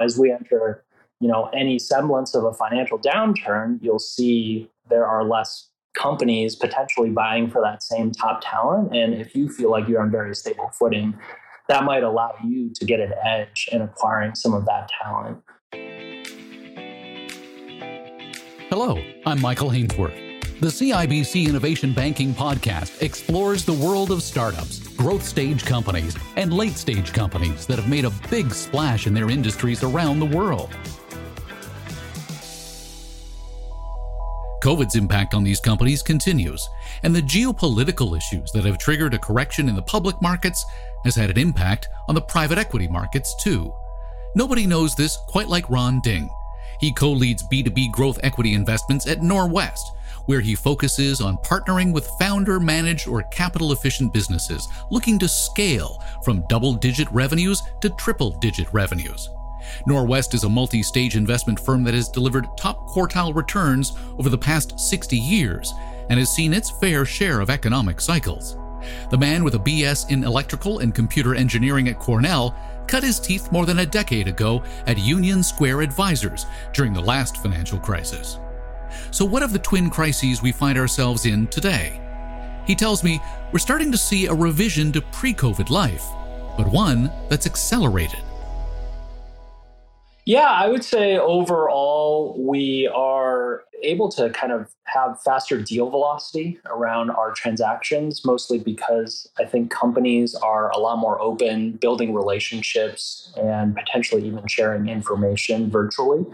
As we enter, you know, any semblance of a financial downturn, you'll see there are less companies potentially buying for that same top talent. And if you feel like you're on very stable footing, that might allow you to get an edge in acquiring some of that talent. Hello, I'm Michael Hainsworth. The CIBC Innovation Banking Podcast explores the world of startups, growth stage companies, and late stage companies that have made a big splash in their industries around the world. COVID's impact on these companies continues, and the geopolitical issues that have triggered a correction in the public markets has had an impact on the private equity markets too. Nobody knows this quite like Ran Ding. He co leads B2B growth equity investments at Norwest where he focuses on partnering with founder managed or capital efficient businesses looking to scale from double digit revenues to triple digit revenues. Norwest is a multi stage investment firm that has delivered top quartile returns over the past 60 years and has seen its fair share of economic cycles. The man with a BS in electrical and computer engineering at Cornell cut his teeth more than a decade ago at Union Square Advisors during the last financial crisis. So, what of the twin crises we find ourselves in today? He tells me we're starting to see a revision to pre COVID life, but one that's accelerated. Yeah, I would say overall, we are able to kind of have faster deal velocity around our transactions, mostly because I think companies are a lot more open, building relationships, and potentially even sharing information virtually.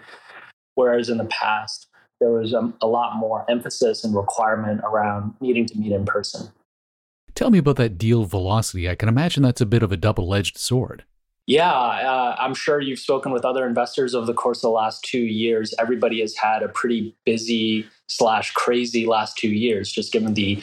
Whereas in the past, there was um, a lot more emphasis and requirement around needing to meet in person. Tell me about that deal velocity. I can imagine that's a bit of a double edged sword. Yeah, uh, I'm sure you've spoken with other investors over the course of the last two years. Everybody has had a pretty busy slash crazy last two years, just given the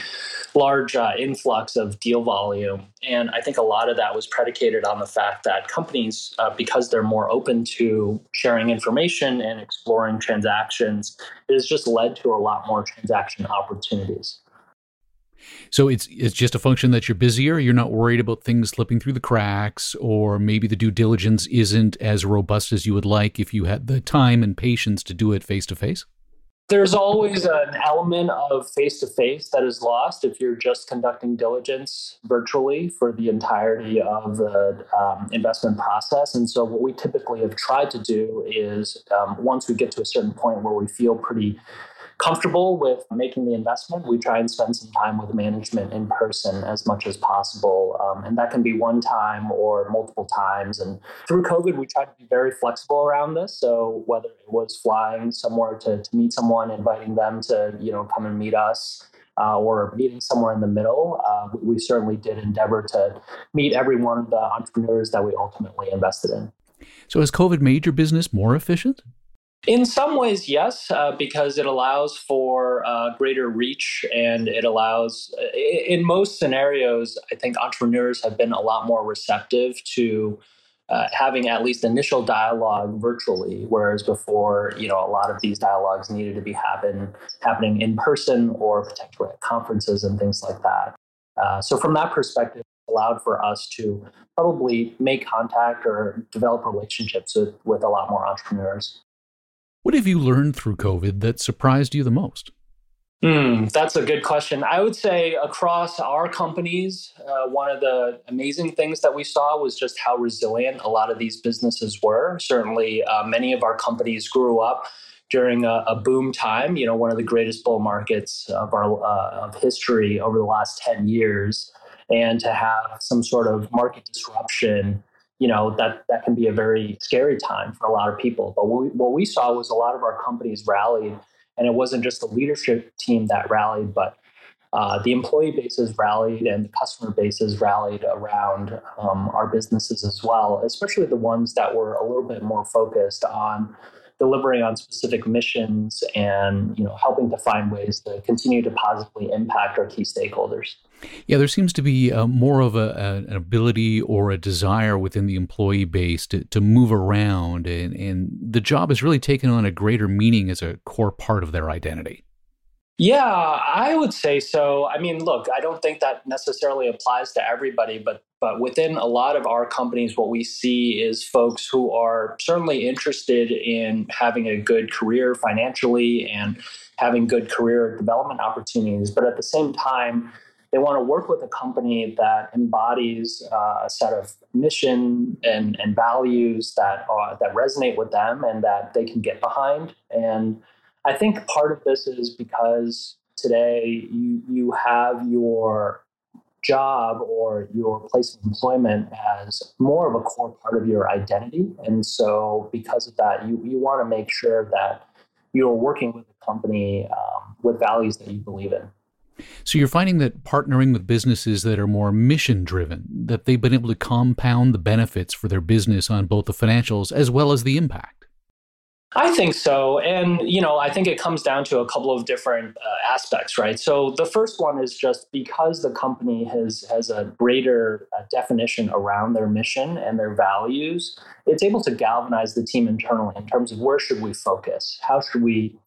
large uh, influx of deal volume. And I think a lot of that was predicated on the fact that companies, uh, because they're more open to sharing information and exploring transactions, it has just led to a lot more transaction opportunities. So it's it's just a function that you're busier. You're not worried about things slipping through the cracks, or maybe the due diligence isn't as robust as you would like if you had the time and patience to do it face to face there's always an element of face to face that is lost if you're just conducting diligence virtually for the entirety of the um, investment process. And so, what we typically have tried to do is um, once we get to a certain point where we feel pretty comfortable with making the investment, we try and spend some time with management in person as much as possible. Um, and that can be one time or multiple times. And through COVID, we tried to be very flexible around this. So whether it was flying somewhere to, to meet someone, inviting them to, you know, come and meet us, uh, or meeting somewhere in the middle. Uh, we, certainly did endeavor to meet every one of the entrepreneurs that we ultimately invested in. So, has COVID made your business more efficient? In some ways, yes, uh, because it allows for uh, greater reach and it allows, in most scenarios, I think entrepreneurs have been a lot more receptive to uh, having at least initial dialogue virtually, whereas before, you know, a lot of these dialogues needed to be happen happening in person or potentially at conferences and things like that. Uh, so, from that perspective, allowed for us to probably make contact or develop relationships with, with a lot more entrepreneurs. What have you learned through COVID that surprised you the most? Hmm, that's a good question. I would say across our companies, uh, one of the amazing things that we saw was just how resilient a lot of these businesses were. Certainly, uh, many of our companies grew up during a, a, boom time. You know, one of the greatest bull markets of our uh, of history over the last ten years, and to have some sort of market disruption you know that that can be a very scary time for a lot of people. But what we, what we saw was a lot of our companies rallied, and it wasn't just the leadership team that rallied, but uh, the employee bases rallied and the customer bases rallied around um, our businesses as well, especially the ones that were a little bit more focused on delivering on specific missions and you know helping to find ways to continue to positively impact our key stakeholders. Yeah, there seems to be uh, more of a, a, an ability or a desire within the employee base to, to move around, and, and the job has really taken on a greater meaning as a core part of their identity. Yeah, I would say so. I mean, look, I don't think that necessarily applies to everybody, but but within a lot of our companies, what we see is folks who are certainly interested in having a good career financially and having good career development opportunities, but at the same time, they want to work with a company that embodies uh, a set of mission and, and values that are, that resonate with them and that they can get behind. And I think part of this is because today you you have your job or your place of employment as more of a core part of your identity. And so because of that, you, you want to make sure that you're working with a company um, with values that you believe in. So you're finding that partnering with businesses that are more mission driven, that they've been able to compound the benefits for their business on both the financials as well as the impact. I think so. And, you know, I think it comes down to a couple of different uh, aspects, right? So the first one is just because the company has, has a greater uh, definition around their mission and their values, it's able to galvanize the team internally in terms of where should we focus? How should we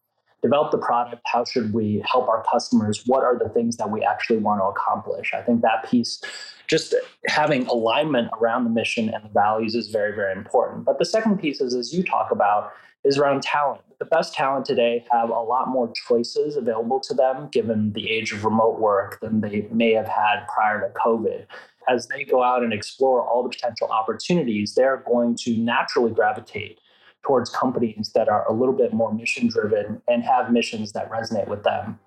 develop the product? How should we help our customers? What are the things that we actually want to accomplish? I think that piece, just having alignment around the mission and the values is very, very important. But the second piece is, as you talk about, is around talent. The best talent today have a lot more choices available to them given the age of remote work than they may have had prior to COVID. As they go out and explore all the potential opportunities, they're going to naturally gravitate towards companies that are a little bit more mission driven and have missions that resonate with them.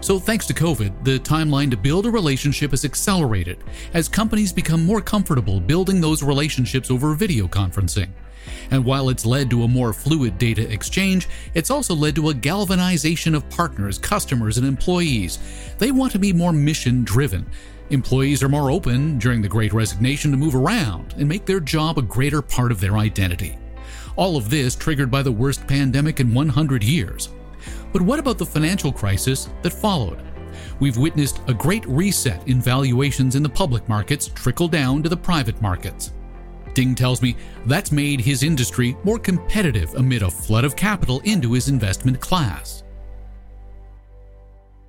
So, thanks to COVID, the timeline to build a relationship has accelerated as companies become more comfortable building those relationships over video conferencing. And while it's led to a more fluid data exchange, it's also led to a galvanization of partners, customers, and employees. They want to be more mission driven. Employees are more open during the great resignation to move around and make their job a greater part of their identity. All of this triggered by the worst pandemic in 100 years. But what about the financial crisis that followed? We've witnessed a great reset in valuations in the public markets trickle down to the private markets. Ding tells me that's made his industry more competitive amid a flood of capital into his investment class.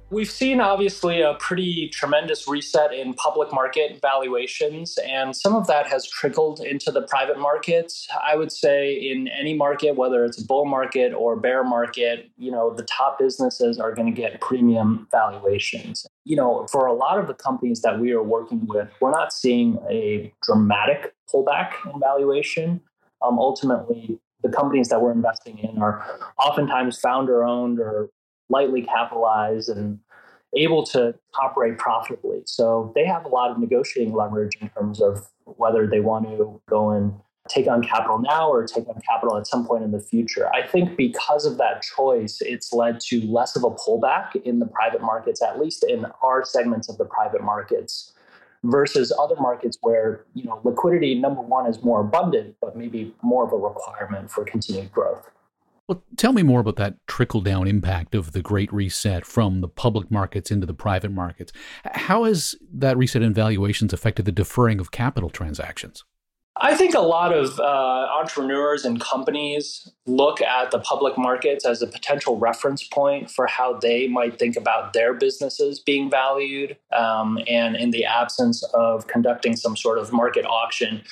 We've seen obviously a pretty tremendous reset in public market valuations, and some of that has trickled into the private markets. I would say in any market, whether it's a bull market or bear market, you know, the top businesses are going to get premium valuations. You know, for a lot of the companies that we are working with, we're not seeing a dramatic pullback in valuation. Um, ultimately, the companies that we're investing in are oftentimes founder owned or lightly capitalized and able to operate profitably. So they have a lot of negotiating leverage in terms of whether they want to go and take on capital now or take on capital at some point in the future. I think because of that choice, it's led to less of a pullback in the private markets, at least in our segments of the private markets versus other markets where you know liquidity number one is more abundant but maybe more of a requirement for continued growth well, tell me more about that trickle down impact of the Great Reset from the public markets into the private markets. How has that reset in valuations affected the deferring of capital transactions? I think a lot of uh, entrepreneurs and companies look at the public markets as a potential reference point for how they might think about their businesses being valued. Um, and in the absence of conducting some sort of market auction,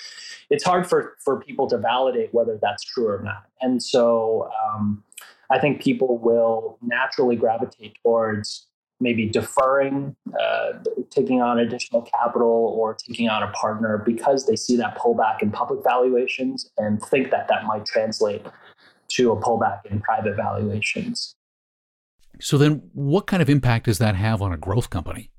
it's hard for for people to validate whether that's true or not. And so um, I think people will naturally gravitate towards maybe deferring, uh, taking on additional capital or taking on a partner because they see that pullback in public valuations and think that that might translate to a pullback in private valuations. So then, what kind of impact does that have on a growth company?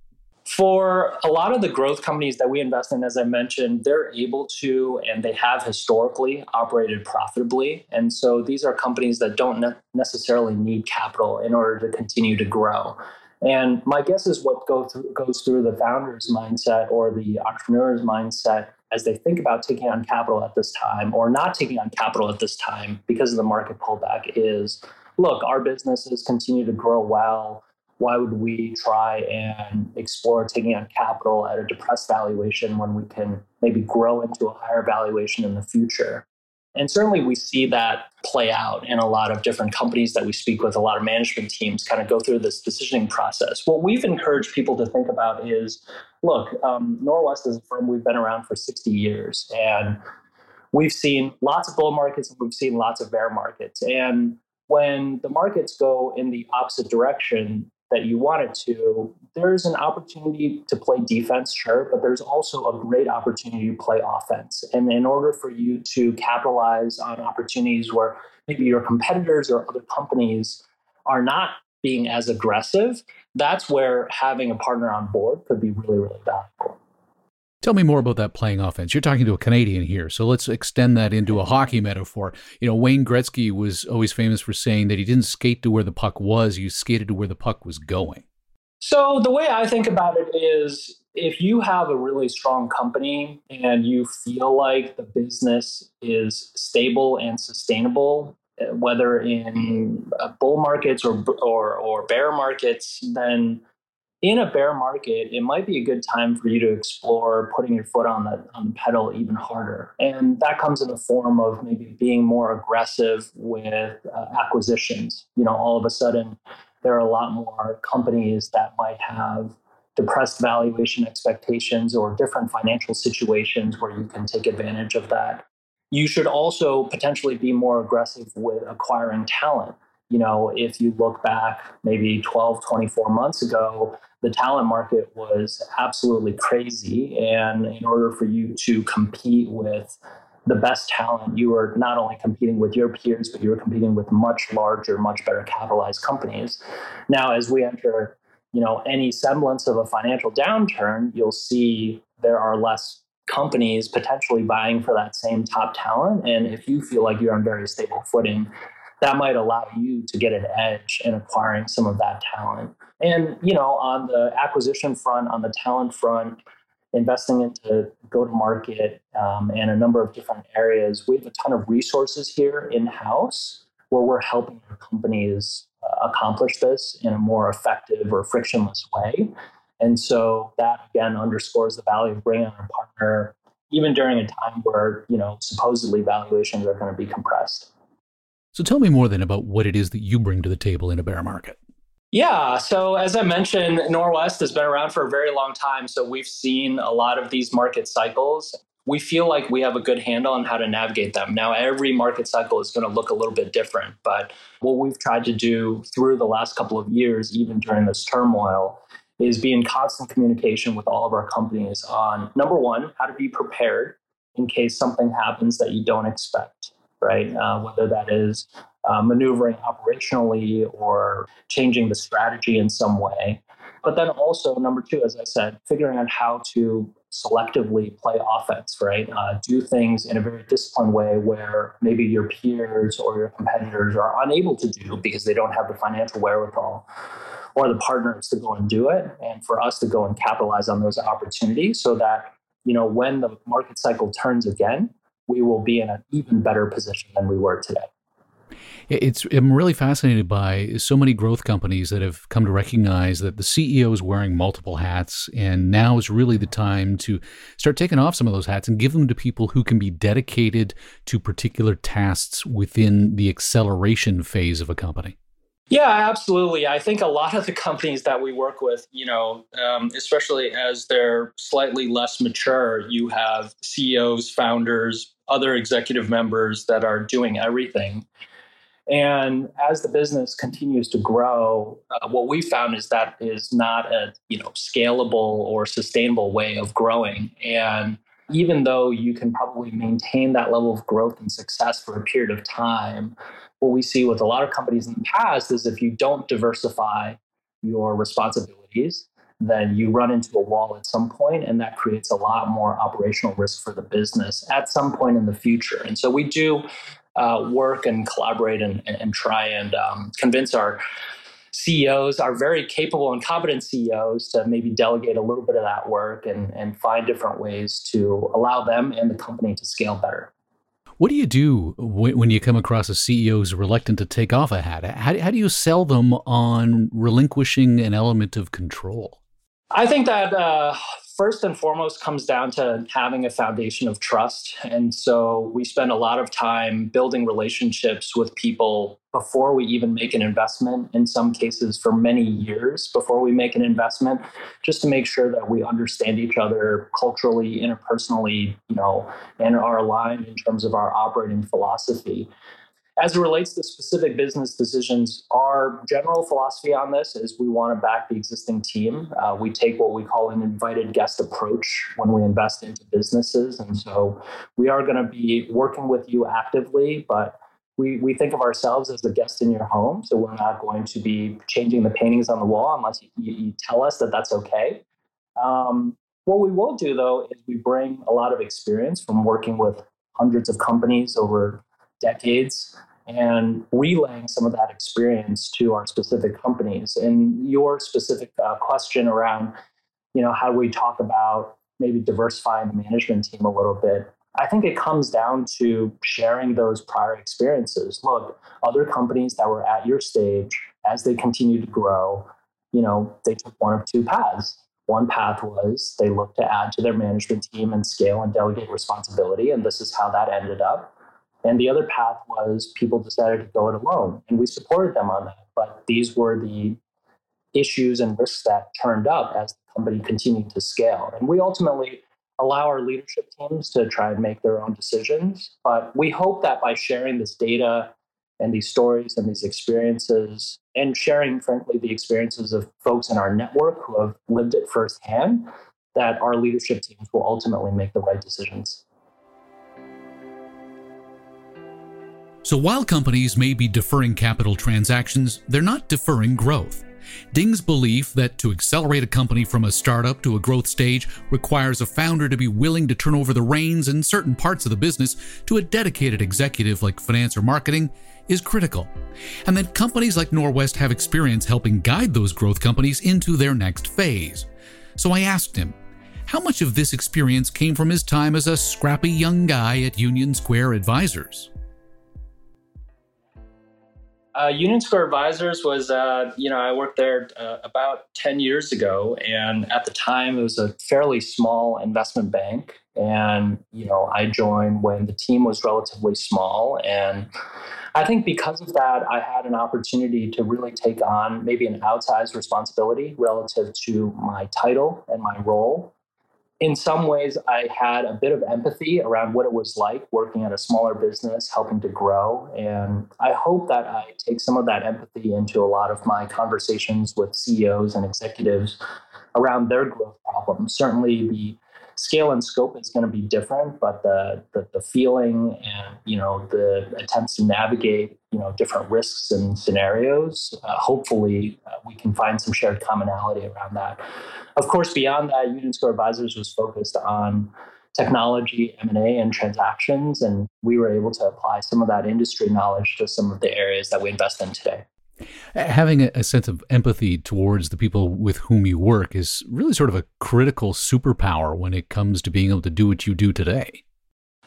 For a lot of the growth companies that we invest in, as I mentioned, they're able to and they have historically operated profitably. And so these are companies that don't ne- necessarily need capital in order to continue to grow. And my guess is what go goes through the founder's mindset or the entrepreneur's mindset as they think about taking on capital at this time or not taking on capital at this time because of the market pullback is look, our businesses continue to grow well why would we try and explore taking on capital at a depressed valuation when we can maybe grow into a higher valuation in the future? And certainly we see that play out in a lot of different companies that we speak with, a lot of management teams kind of go through this decisioning process. What we've encouraged people to think about is look, um, Norwest is a firm we've been around for 60 years, and we've seen lots of bull markets and we've seen lots of bear markets. And when the markets go in the opposite direction, that you wanted to, there's an opportunity to play defense, sure, but there's also a great opportunity to play offense. And in order for you to capitalize on opportunities where maybe your competitors or other companies are not being as aggressive, that's where having a partner on board could be really, really valuable. Tell me more about that playing offense. You're talking to a Canadian here, so let's extend that into a hockey metaphor. You know, Wayne Gretzky was always famous for saying that he didn't skate to where the puck was, you skated to where the puck was going. So, the way I think about it is if you have a really strong company and you feel like the business is stable and sustainable, eh, whether in uh, bull markets or, or, or bear markets, then in a bear market, it might be a good time for you to explore putting your foot on the on the pedal even harder, and that comes in the form of maybe being more aggressive with uh, acquisitions. You know, all of a sudden, there are a lot more companies that might have depressed valuation expectations or different financial situations where you can take advantage of that. You should also potentially be more aggressive with acquiring talent you know, if you look back maybe 12, 24 months ago, the talent market was absolutely crazy. And in order for you to compete with the best talent, you were not only competing with your peers, but you were competing with much larger, much better capitalized companies. Now, as we enter, you know, any semblance of a financial downturn, you'll see there are less companies potentially buying for that same top talent. And if you feel like you're on very stable footing, that might allow you to get an edge in acquiring some of that talent. And, you know, on the acquisition front, on the talent front, investing into go to market um, and a number of different areas, we have a ton of resources here in house where we're helping our companies uh, accomplish this in a more effective or frictionless way. And so that again underscores the value of bringing on a partner, even during a time where, you know, supposedly valuations are going to be compressed. So tell me more then about what it is that you bring to the table in a bear market. Yeah. So, as I mentioned, Norwest has been around for a very long time. So, we've seen a lot of these market cycles. We feel like we have a good handle on how to navigate them. Now, every market cycle is going to look a little bit different. But what we've tried to do through the last couple of years, even during this turmoil, is be in constant communication with all of our companies on number one, how to be prepared in case something happens that you don't expect right? Uh, whether that is uh, maneuvering operationally or changing the strategy in some way. But then also, number two, as I said, figuring out how to selectively play offense, right? Uh, do things in a very disciplined way where maybe your peers or your competitors are unable to do because they don't have the financial wherewithal or the partners to go and do it. And for us to go and capitalize on those opportunities so that, you know, when the market cycle turns again, we will be in an even better position than we were today. It's I'm really fascinated by so many growth companies that have come to recognize that the CEO is wearing multiple hats, and now is really the time to start taking off some of those hats and give them to people who can be dedicated to particular tasks within the acceleration phase of a company. Yeah, absolutely. I think a lot of the companies that we work with, you know, um, especially as they're slightly less mature, you have CEOs, founders, other executive members that are doing everything. And as the business continues to grow, uh, what we found is that is not a you know scalable or sustainable way of growing. And even though you can probably maintain that level of growth and success for a period of time, what we see with a lot of companies in the past is if you don't diversify your responsibilities, then you run into a wall at some point, and that creates a lot more operational risk for the business at some point in the future. And so we do uh, work and collaborate and, and try and um, convince our CEOs, our very capable and competent CEOs, to maybe delegate a little bit of that work and, and find different ways to allow them and the company to scale better. What do you do when you come across a CEO who's reluctant to take off a hat? How, do you sell them on relinquishing an element of control? I think that uh, first and foremost comes down to having a foundation of trust. And so we spend a lot of time building relationships with people before we even make an investment, in some cases for many years before we make an investment, just to make sure that we understand each other culturally, interpersonally, you know, and are aligned in terms of our operating philosophy. As it relates to specific business decisions, our general philosophy on this is we want to back the existing team. Uh, we take what we call an invited guest approach when we invest into businesses. And so we are going to be working with you actively, but we, we think of ourselves as the guest in your home. So we're not going to be changing the paintings on the wall unless you, you tell us that that's okay. Um, what we will do, though, is we bring a lot of experience from working with hundreds of companies over decades and relaying some of that experience to our specific companies. And your specific uh, question around, you know, how do we talk about maybe diversifying the management team a little bit? I think it comes down to sharing those prior experiences. Look, other companies that were at your stage, as they continue to grow, you know, they took one of two paths. One path was they looked to add to their management team and scale and delegate responsibility, and this is how that ended up. And the other path was people decided to go it alone, and we supported them on that. But these were the issues and risks that turned up as the company continued to scale. And we ultimately allow our leadership teams to try and make their own decisions. But we hope that by sharing this data and these stories and these experiences, and sharing, frankly, the experiences of folks in our network who have lived it firsthand, that our leadership teams will ultimately make the right decisions. So while companies may be deferring capital transactions, they're not deferring growth. Ding's belief that to accelerate a company from a startup to a growth stage requires a founder to be willing to turn over the reins in certain parts of the business to a dedicated executive like finance or marketing is critical. And that companies like Norwest have experience helping guide those growth companies into their next phase. So I asked him, how much of this experience came from his time as a scrappy young guy at Union Square Advisors? Uh, Union Square Advisors was, uh, you know, I worked there uh, about 10 years ago. And at the time, it was a fairly small investment bank. And, you know, I joined when the team was relatively small. And I think because of that, I had an opportunity to really take on maybe an outsized responsibility relative to my title and my role in some ways, I had a bit of empathy around what it was like working at a smaller business, helping to grow. And I hope that I take some of that empathy into a lot of my conversations with CEOs and executives around their growth problems. Certainly, the scale and scope is going to be different, but the, the, the feeling and you know the attempts to navigate you know different risks and scenarios. Uh, hopefully, uh, we can find some shared commonality around that. Of course, beyond that, Union Square Advisors was focused on technology, M&A, and transactions, and we were able to apply some of that industry knowledge to some of the areas that we invest in today. Having a sense of empathy towards the people with whom you work is really sort of a critical superpower when it comes to being able to do what you do today.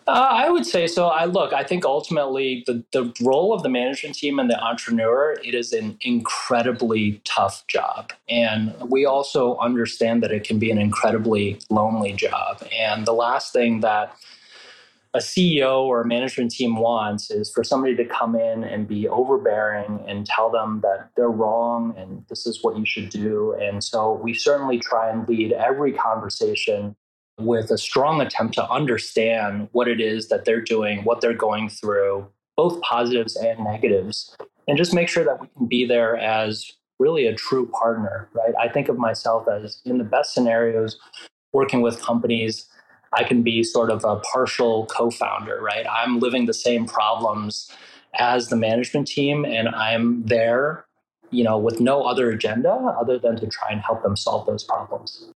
Uh, I would say so. I look. I think ultimately the the role of the management team and the entrepreneur it is an incredibly tough job, and we also understand that it can be an incredibly lonely job. And the last thing that a CEO or a management team wants is for somebody to come in and be overbearing and tell them that they're wrong and this is what you should do. And so we certainly try and lead every conversation with a strong attempt to understand what it is that they're doing, what they're going through, both positives and negatives, and just make sure that we can be there as really a true partner, right? I think of myself as in the best scenarios working with companies I can be sort of a partial co founder, right? I'm living the same problems as the management team, and I'm there, you know, with no other agenda other than to try and help them solve those problems.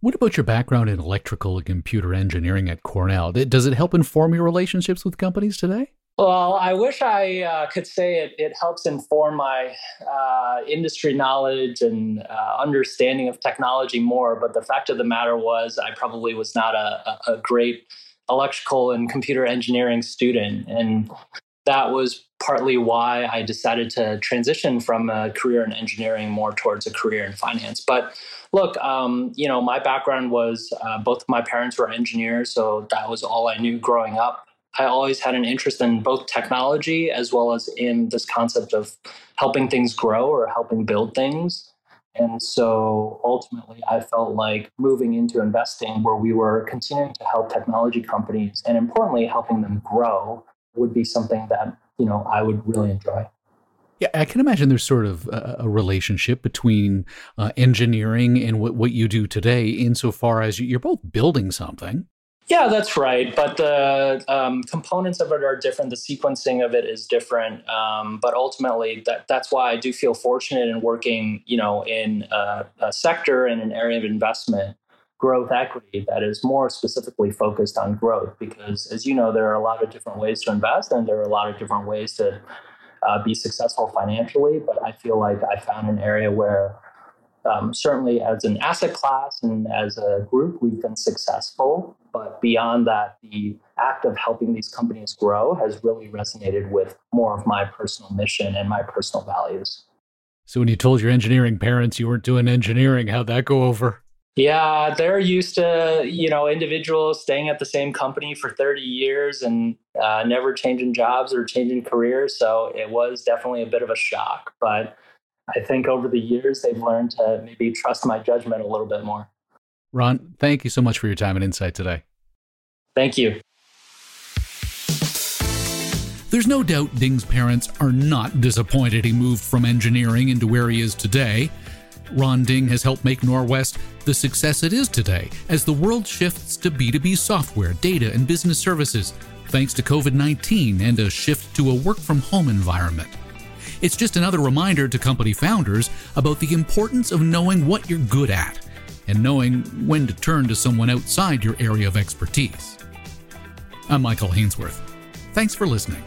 What about your background in electrical and computer engineering at Cornell? Does it help inform your relationships with companies today? Well, I wish I uh, could say it, it helps inform my uh, industry knowledge and uh, understanding of technology more. But the fact of the matter was, I probably was not a, a great electrical and computer engineering student. And that was partly why I decided to transition from a career in engineering more towards a career in finance. But look, um, you know, my background was uh, both my parents were engineers, so that was all I knew growing up. I always had an interest in both technology as well as in this concept of helping things grow or helping build things. And so ultimately, I felt like moving into investing where we were continuing to help technology companies and importantly, helping them grow would be something that, you know, I would really enjoy. Yeah, I can imagine there's sort of a, relationship between uh, engineering and what, what you do today, insofar as you're both building something. Yeah, that's right. But the um, components of it are different. The sequencing of it is different. Um, but ultimately, that, that's why I do feel fortunate in working, you know, in a, a sector and an area of investment, growth equity, that is more specifically focused on growth. Because as you know, there are a lot of different ways to invest, and there are a lot of different ways to uh, be successful financially. But I feel like I found an area where um, certainly as an asset class and as a group, we've been successful. But beyond that, the act of helping these companies grow has really resonated with more of my personal mission and my personal values. So, when you told your engineering parents you weren't doing engineering, how'd that go over? Yeah, they're used to you know individuals staying at the same company for 30 years and uh, never changing jobs or changing careers. So it was definitely a bit of a shock, but I think over the years they've learned to maybe trust my judgment a little bit more. Ran, thank you so much for your time and insight today. Thank you. There's no doubt Ding's parents are not disappointed he moved from engineering into where he is today. Ran Ding has helped make Norwest the success it is today as the world shifts to B2B software, data, and business services, thanks to COVID 19 and a shift to a work from home environment. It's just another reminder to company founders about the importance of knowing what you're good at and knowing when to turn to someone outside your area of expertise. I'm Michael Hainsworth. Thanks for listening.